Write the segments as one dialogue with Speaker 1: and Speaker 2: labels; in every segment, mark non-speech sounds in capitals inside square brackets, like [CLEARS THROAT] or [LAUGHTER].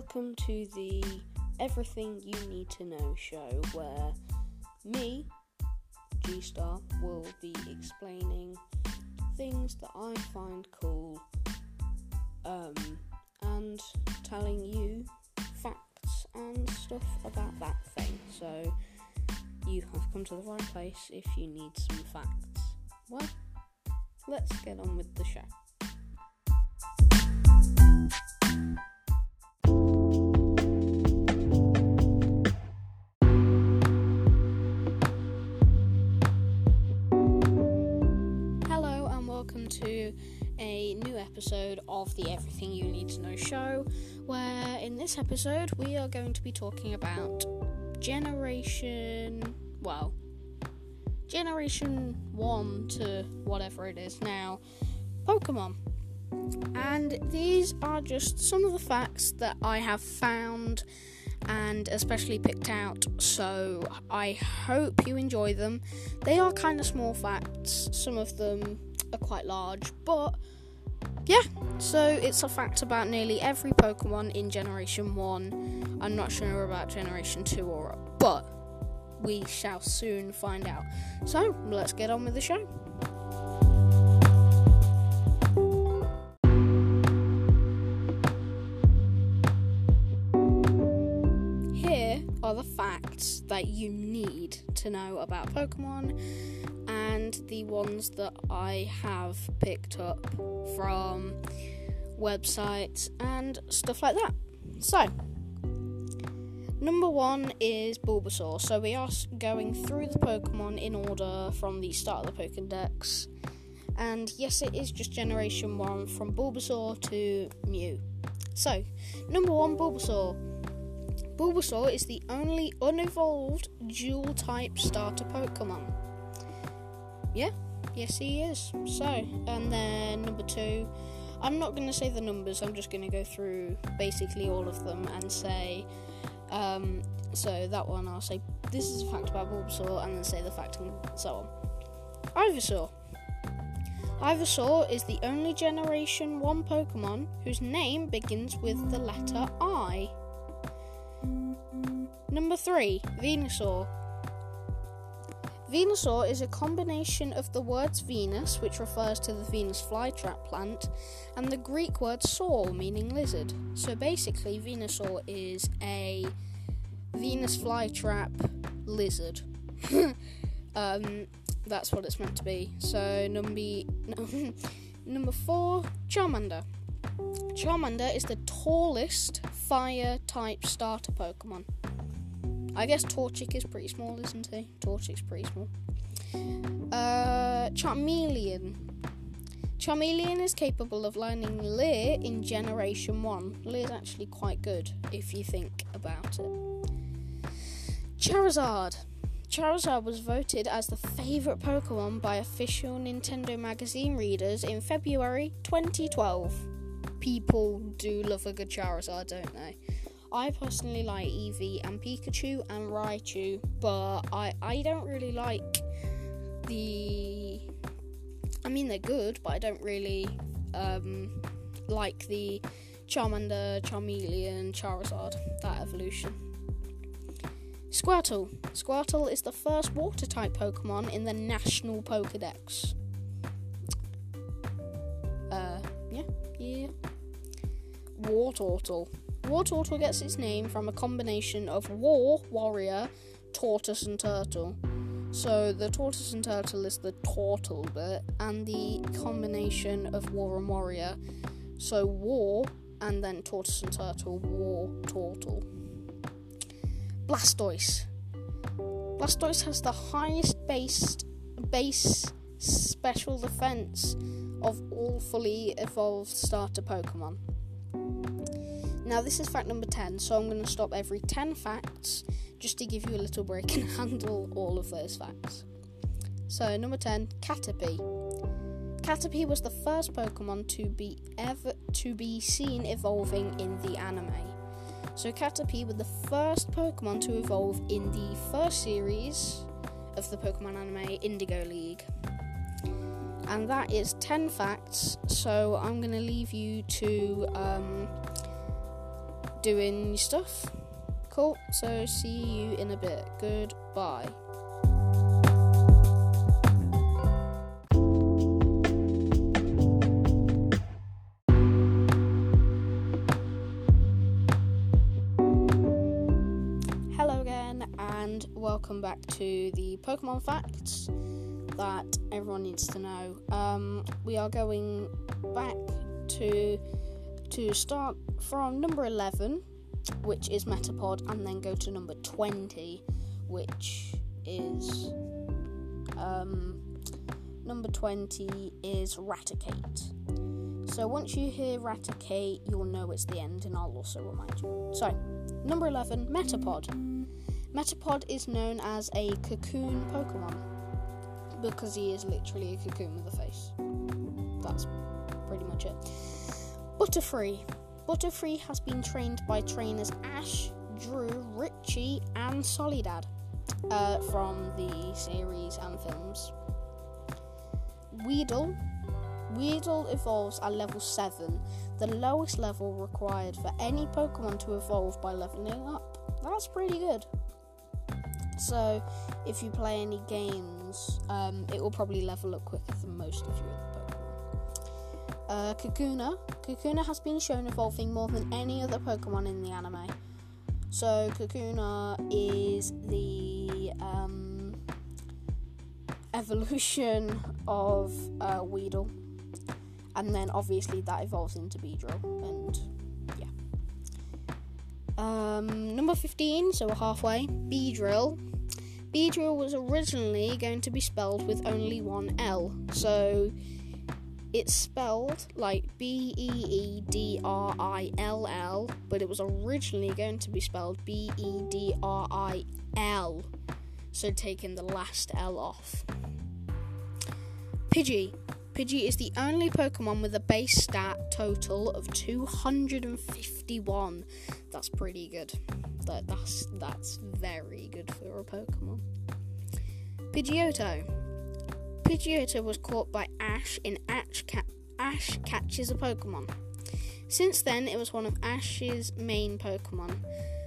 Speaker 1: welcome to the Everything You Need to Know show where me, G Star, will be explaining things that I find cool um, and telling you facts and stuff about that thing. So you have come to the right place if you need some facts. Well, let's get on with the show. New episode of the Everything You Need to Know show, where in this episode we are going to be talking about Generation, well, Generation 1 to whatever it is now, Pokemon. And these are just some of the facts that I have found and especially picked out, so I hope you enjoy them. They are kind of small facts, some of them are quite large, but yeah, so it's a fact about nearly every Pokemon in Generation 1. I'm not sure about Generation 2 or up, but we shall soon find out. So, let's get on with the show. Facts that you need to know about Pokemon and the ones that I have picked up from websites and stuff like that. So, number one is Bulbasaur. So, we are going through the Pokemon in order from the start of the Pokedex. And yes, it is just Generation 1 from Bulbasaur to Mew. So, number one, Bulbasaur. Bulbasaur is the only unevolved dual type starter Pokemon. Yeah, yes, he is. So, and then number two, I'm not going to say the numbers, I'm just going to go through basically all of them and say, um, so that one I'll say this is a fact about Bulbasaur and then say the fact and so on. Ivysaur. Ivysaur is the only Generation 1 Pokemon whose name begins with the letter I. Number 3, Venusaur. Venusaur is a combination of the words Venus, which refers to the Venus flytrap plant, and the Greek word saur, meaning lizard. So basically, Venusaur is a Venus flytrap lizard. [LAUGHS] um, that's what it's meant to be. So number [LAUGHS] number four, Charmander. Charmander is the tallest fire type starter Pokemon. I guess Torchic is pretty small, isn't he? Torchic's pretty small. Uh, Charmeleon. Charmeleon is capable of learning Leer in Generation 1. Leer's actually quite good if you think about it. Charizard. Charizard was voted as the favourite Pokemon by official Nintendo magazine readers in February 2012. People do love a good Charizard, don't they? I personally like Eevee and Pikachu and Raichu, but I, I don't really like the. I mean, they're good, but I don't really um, like the Charmander, Charmeleon, Charizard, that evolution. Squirtle. Squirtle is the first water type Pokemon in the National Pokedex. Uh, yeah, yeah. Wartortle. Wartortle gets its name from a combination of war, warrior, tortoise, and turtle. So the tortoise and turtle is the turtle bit, and the combination of war and warrior. So war, and then tortoise and turtle, war, turtle. Blastoise. Blastoise has the highest base base special defense of all fully evolved starter Pokemon. Now, this is fact number 10, so I'm going to stop every 10 facts just to give you a little break [LAUGHS] and handle all of those facts. So, number 10, Caterpie. Caterpie was the first Pokemon to be ever to be seen evolving in the anime. So Caterpie was the first Pokemon to evolve in the first series of the Pokemon anime Indigo League. And that is 10 facts, so I'm going to leave you to um, doing stuff. Cool. So see you in a bit. Goodbye. Hello again, and welcome back to the Pokemon facts that everyone needs to know. Um, we are going back to to start from number eleven, which is Metapod, and then go to number twenty, which is um, number twenty is Raticate. So once you hear Raticate, you'll know it's the end, and I'll also remind you. So, number 11, Metapod. Metapod is known as a cocoon Pokemon because he is literally a cocoon with a face. That's pretty much it. Butterfree. Butterfree has been trained by trainers Ash, Drew, Richie, and Solidad uh, from the series and films. Weedle Weedle evolves at level 7, the lowest level required for any Pokemon to evolve by leveling up. That's pretty good. So, if you play any games, um, it will probably level up quicker than most of Pokemon. Uh, Kakuna. Kakuna has been shown evolving more than any other Pokemon in the anime. So, Kakuna is the um, evolution of uh, Weedle and then obviously that evolves into Beedrill, and yeah. Um, number 15, so we're halfway. Beedrill. Beedrill was originally going to be spelled with only one L, so it's spelled like B E E D R I L L, but it was originally going to be spelled B E D R I L, so taking the last L off. Pidgey. Pidgey is the only Pokemon with a base stat total of 251. That's pretty good. That, that's that's very good for a Pokemon. Pidgeotto. Pidgeotto was caught by Ash in Ash, Ca- Ash Catches a Pokemon. Since then, it was one of Ash's main Pokemon.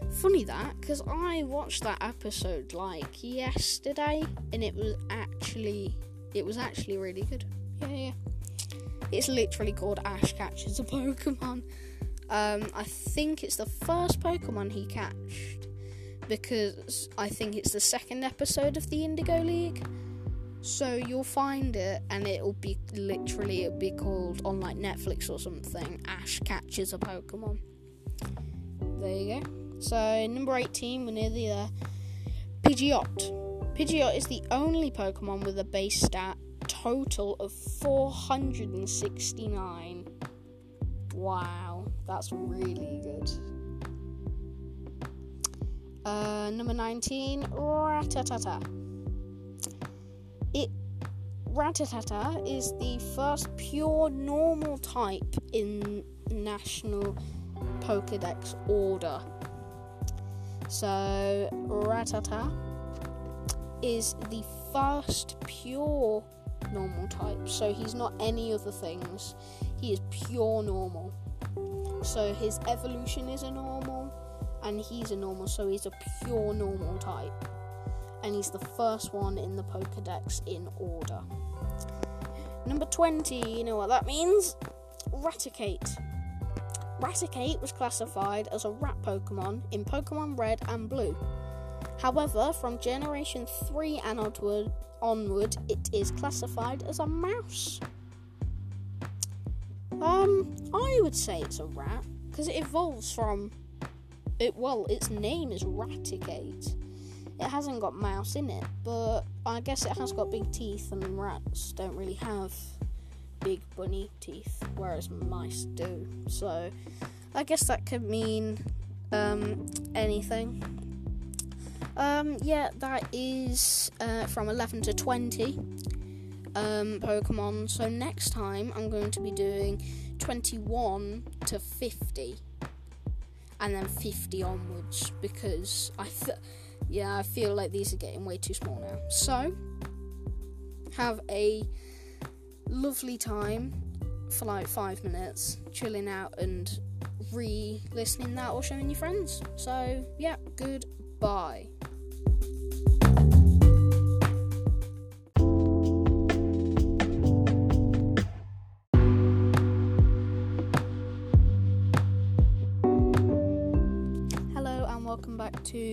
Speaker 1: Funny that, because I watched that episode like yesterday, and it was actually it was actually really good. Yeah, yeah. It's literally called Ash Catches a Pokemon. Um, I think it's the first Pokemon he catched because I think it's the second episode of the Indigo League. So you'll find it, and it'll be literally it'll be called on like Netflix or something. Ash catches a Pokemon. There you go. So number eighteen, we're nearly there. Pidgeot. Pidgeot is the only Pokemon with a base stat total of 469. Wow, that's really good. Uh, number 19, Rattata. Rattata is the first pure normal type in National Pokedex order. So, Rattata is the first pure normal type. So he's not any other things. He is pure normal. So his evolution is a normal, and he's a normal. So he's a pure normal type, and he's the first one in the Pokedex in order. Number twenty. You know what that means? Raticate. Raticate was classified as a rat Pokemon in Pokemon Red and Blue. However, from Generation 3 and onward, onward, it is classified as a mouse. Um, I would say it's a rat because it evolves from it. Well, its name is Raticate. It hasn't got mouse in it, but I guess it has got big teeth, and rats don't really have big bunny teeth, whereas mice do. So, I guess that could mean um, anything. Um, yeah, that is uh, from 11 to 20 um, Pokemon. So next time I'm going to be doing 21 to 50, and then 50 onwards because I, th- yeah, I feel like these are getting way too small now. So have a lovely time for like five minutes, chilling out and re listening that or showing your friends. So, yeah, goodbye.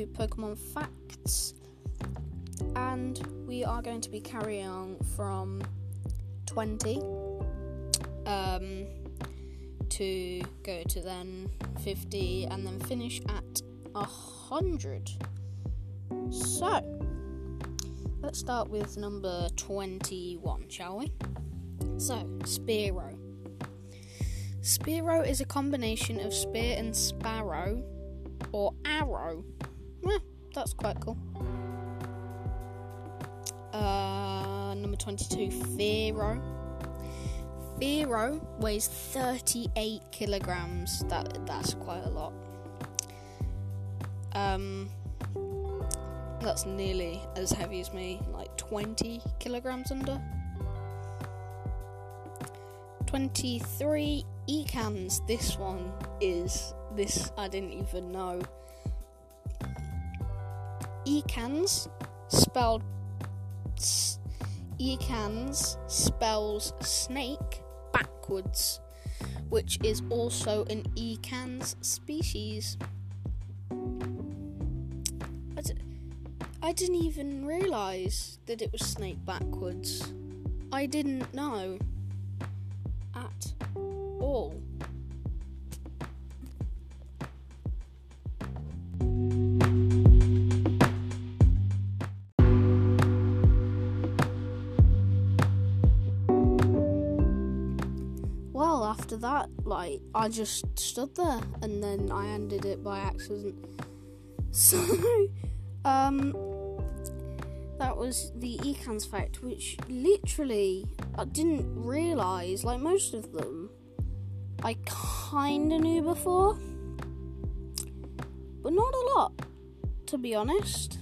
Speaker 1: Pokemon Facts. And we are going to be carrying on from 20 um, to go to then 50 and then finish at 100. So, let's start with number 21, shall we? So, Spearow. Spearow is a combination of spear and sparrow, or arrow. Yeah, that's quite cool. Uh, number 22, Fearow. Fearow weighs 38 kilograms. That that's quite a lot. Um, that's nearly as heavy as me, like 20 kilograms under. 23 Ekans. This one is this I didn't even know. Ekans spelled Ekans spells snake backwards, which is also an Ekans species. I d- I didn't even realise that it was snake backwards. I didn't know at all. That, like, I just stood there and then I ended it by accident. [LAUGHS] So, um, that was the Ekans fact, which literally I didn't realise, like most of them, I kinda knew before, but not a lot, to be honest.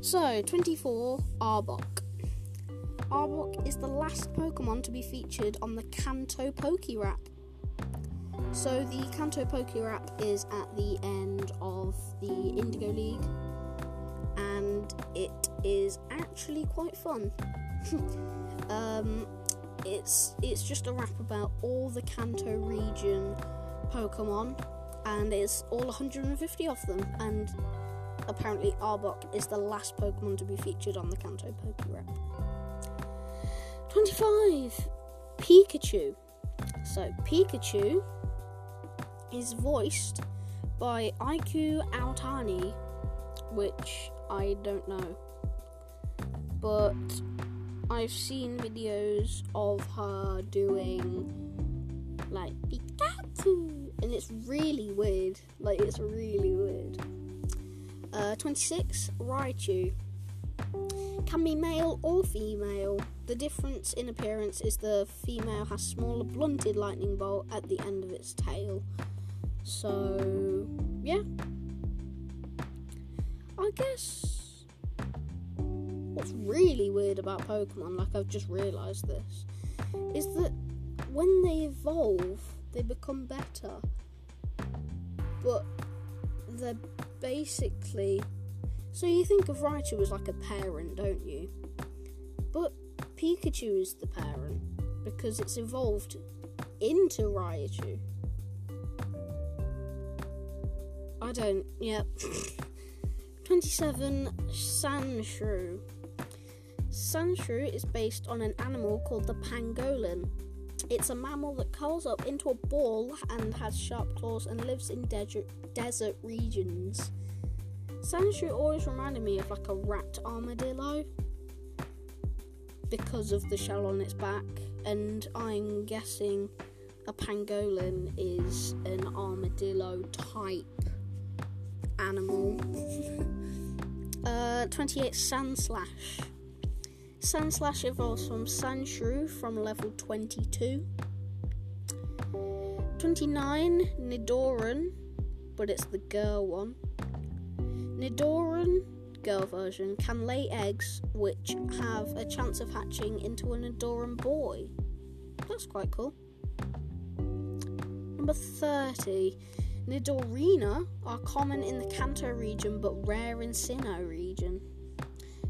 Speaker 1: So, 24 Arbok. Arbok is the last Pokemon to be featured on the Kanto Pokérap. So the Kanto Pokérap is at the end of the Indigo League, and it is actually quite fun. [LAUGHS] um, it's it's just a rap about all the Kanto region Pokemon, and it's all 150 of them. And apparently, Arbok is the last Pokemon to be featured on the Kanto Pokérap. 25 Pikachu. So, Pikachu is voiced by Aiku Aotani, which I don't know. But I've seen videos of her doing like Pikachu, and it's really weird. Like, it's really weird. Uh, 26 Raichu can be male or female. The difference in appearance is the female has smaller blunted lightning bolt at the end of its tail. So, yeah. I guess what's really weird about Pokemon, like I've just realised this, is that when they evolve, they become better. But they're basically so you think of Raichu as like a parent, don't you? But Pikachu is the parent because it's evolved into Raichu. I don't. Yep. [LAUGHS] 27 Sandshrew. Sandshrew is based on an animal called the pangolin. It's a mammal that curls up into a ball and has sharp claws and lives in desert, desert regions. Sandshrew always reminded me of like a rat armadillo because of the shell on its back, and I'm guessing a pangolin is an armadillo type animal. [LAUGHS] uh, 28 Sandslash. Sandslash evolves from Sandshrew from level 22. 29 Nidoran, but it's the girl one. Nidoran, girl version, can lay eggs which have a chance of hatching into an Nidoran boy. That's quite cool. Number 30. Nidorina are common in the Kanto region but rare in Sinnoh region.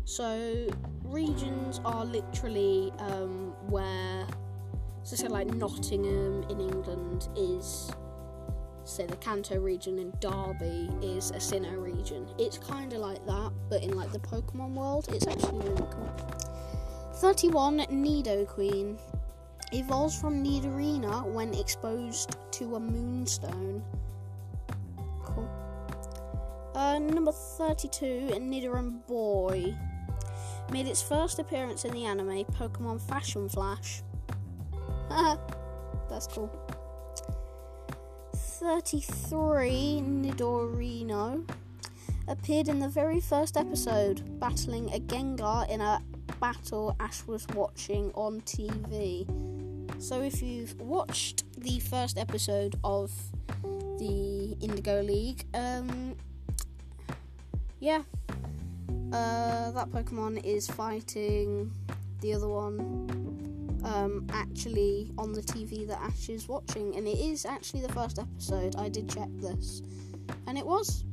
Speaker 1: So, regions are literally um, where, so say like Nottingham in England is, say the Kanto region, and Derby is a Sinnoh region. It's kind of like that, but in like the Pokemon world, it's actually really cool. 31 Nidoqueen evolves from Nidorina when exposed to a moonstone. Cool. Uh, number 32, Nidoran Boy. Made its first appearance in the anime Pokemon Fashion Flash. [LAUGHS] That's cool. 33, Nidorino. Appeared in the very first episode, battling a Gengar in a battle Ash was watching on TV. So if you've watched the first episode of the Indigo League, um, yeah, uh, that Pokemon is fighting the other one um, actually on the TV that Ash is watching, and it is actually the first episode. I did check this, and it was.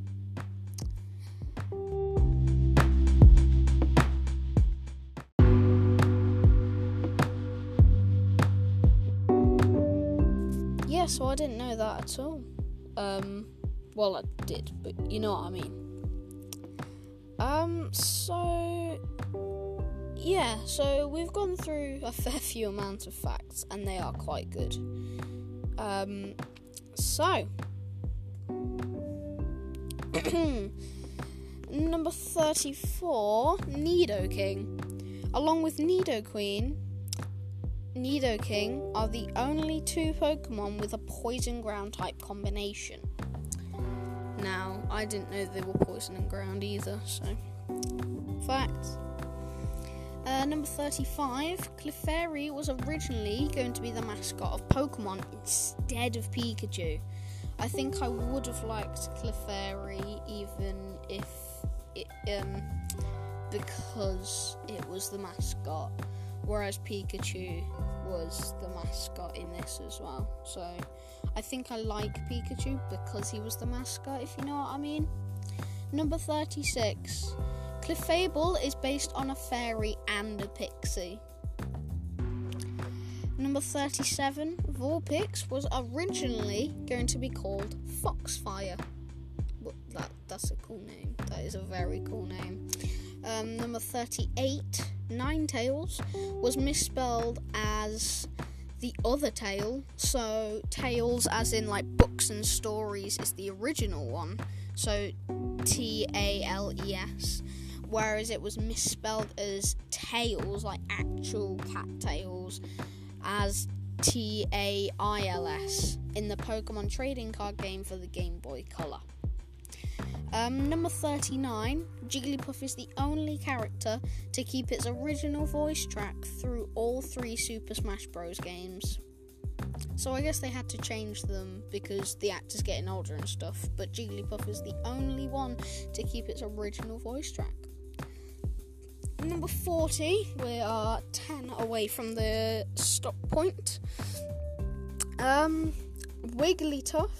Speaker 1: Yeah, so I didn't know that at all. Um, well, I did, but you know what I mean. Um, so yeah, so we've gone through a fair few amounts of facts, and they are quite good. Um, so [CLEARS THROAT] number thirty-four, Nidoking. Along with Nidoqueen, Nidoking are the only two Pokemon with a Poison Ground type combination. Now, I didn't know they were Poison and Ground either, so. Facts. Uh, number 35, Clefairy was originally going to be the mascot of Pokemon instead of Pikachu. I think I would have liked Clefairy even if it, um, because it was the mascot whereas Pikachu was the mascot in this as well. So I think I like Pikachu because he was the mascot, if you know what I mean. Number 36. Clefable is based on a fairy and a pixie. Number 37. Vulpix was originally going to be called Foxfire. Well, that, that's a cool name. That is a very cool name. Um, number 38, Ninetales, was misspelled as the other tale. So, tales as in like books and stories is the original one. So, T A L E S. Whereas it was misspelled as tails, like actual cat tails, as T A I L S in the Pokemon trading card game for the Game Boy Color. Um, number 39, Jigglypuff is the only character to keep its original voice track through all three Super Smash Bros. games. So I guess they had to change them because the actor's getting older and stuff, but Jigglypuff is the only one to keep its original voice track. Number 40, we are 10 away from the stop point. Um, Wigglytuff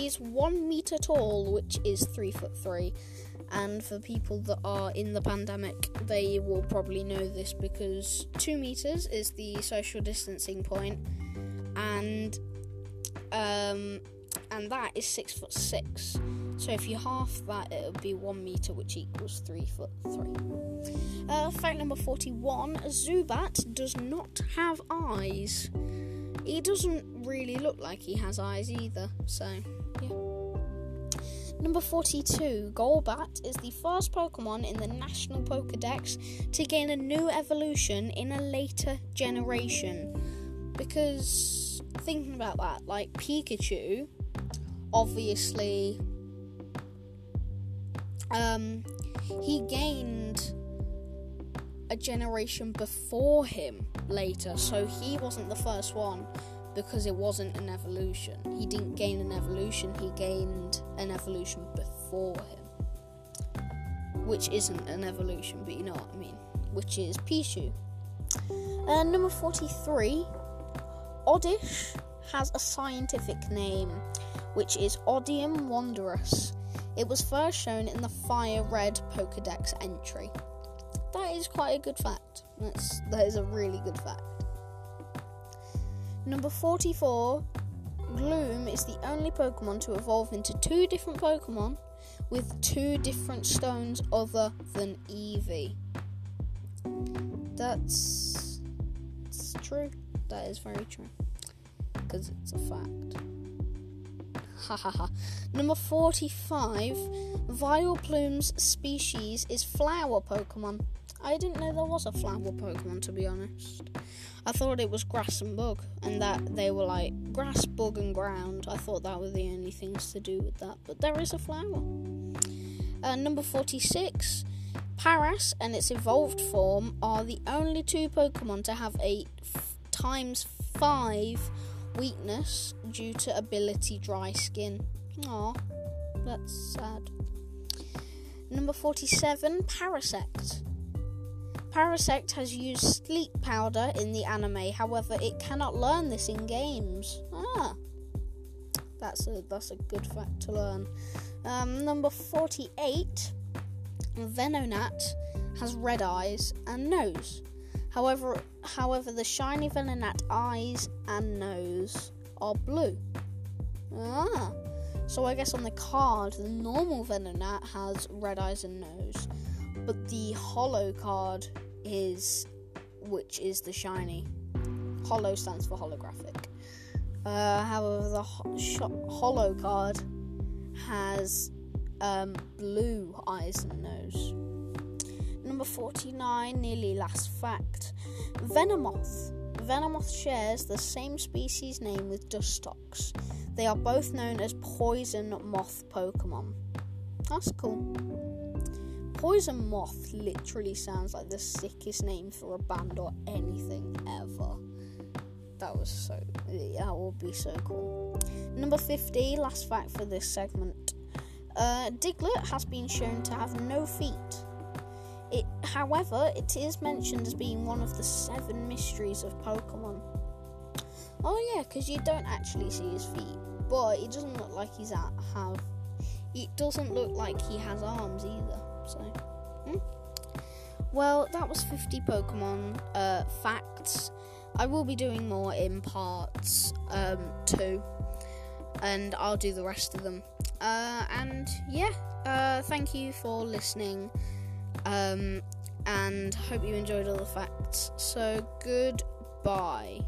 Speaker 1: is one meter tall, which is three foot three. And for people that are in the pandemic, they will probably know this because two meters is the social distancing point, and um, and that is six foot six. So if you half that, it would be one meter, which equals three foot three. Uh, fact number forty-one: Zubat does not have eyes. He doesn't really look like he has eyes either. So yeah. Number 42, Golbat is the first Pokemon in the National Pokedex to gain a new evolution in a later generation. Because, thinking about that, like Pikachu, obviously, um, he gained a generation before him later, so he wasn't the first one because it wasn't an evolution. He didn't gain an evolution, he gained an evolution before him. Which isn't an evolution, but you know what I mean. Which is Pichu. Uh, number 43, Oddish has a scientific name, which is Oddium wanderus. It was first shown in the Fire Red Pokedex entry. That is quite a good fact. That's, that is a really good fact. Number 44 Gloom is the only Pokemon to evolve into two different Pokemon with two different stones other than Eevee. That's, that's true. That is very true. Because it's a fact. Ha ha ha. Number 45 Vileplume's species is flower Pokemon. I didn't know there was a flower Pokemon to be honest. I thought it was grass and bug, and that they were like grass, bug, and ground. I thought that were the only things to do with that, but there is a flower. Uh, number 46 Paras and its evolved form are the only two Pokemon to have a f- times 5 weakness due to ability dry skin. Aw, that's sad. Number 47 Parasect. Parasect has used sleep powder in the anime, however, it cannot learn this in games. Ah, that's a that's a good fact to learn. Um, number forty-eight, Venonat has red eyes and nose. However, however, the shiny Venonat eyes and nose are blue. Ah, so I guess on the card, the normal Venonat has red eyes and nose, but the holo card is which is the shiny. Holo stands for holographic. Uh, however, the ho- sh- holo card has um, blue eyes and nose. Number 49, nearly last fact Venomoth. Venomoth shares the same species name with Dustox. They are both known as poison moth Pokemon. That's cool. Poison Moth literally sounds like the sickest name for a band or anything ever. That was so. That would be so cool. Number 50, last fact for this segment. Uh, Diglett has been shown to have no feet. It, however, it is mentioned as being one of the seven mysteries of Pokemon. Oh yeah, because you don't actually see his feet, but it doesn't look like he's at have. It doesn't look like he has arms either. So, hmm? well, that was 50 Pokemon uh, facts. I will be doing more in parts um, two, and I'll do the rest of them. Uh, and yeah, uh, thank you for listening, um, and hope you enjoyed all the facts. So, goodbye.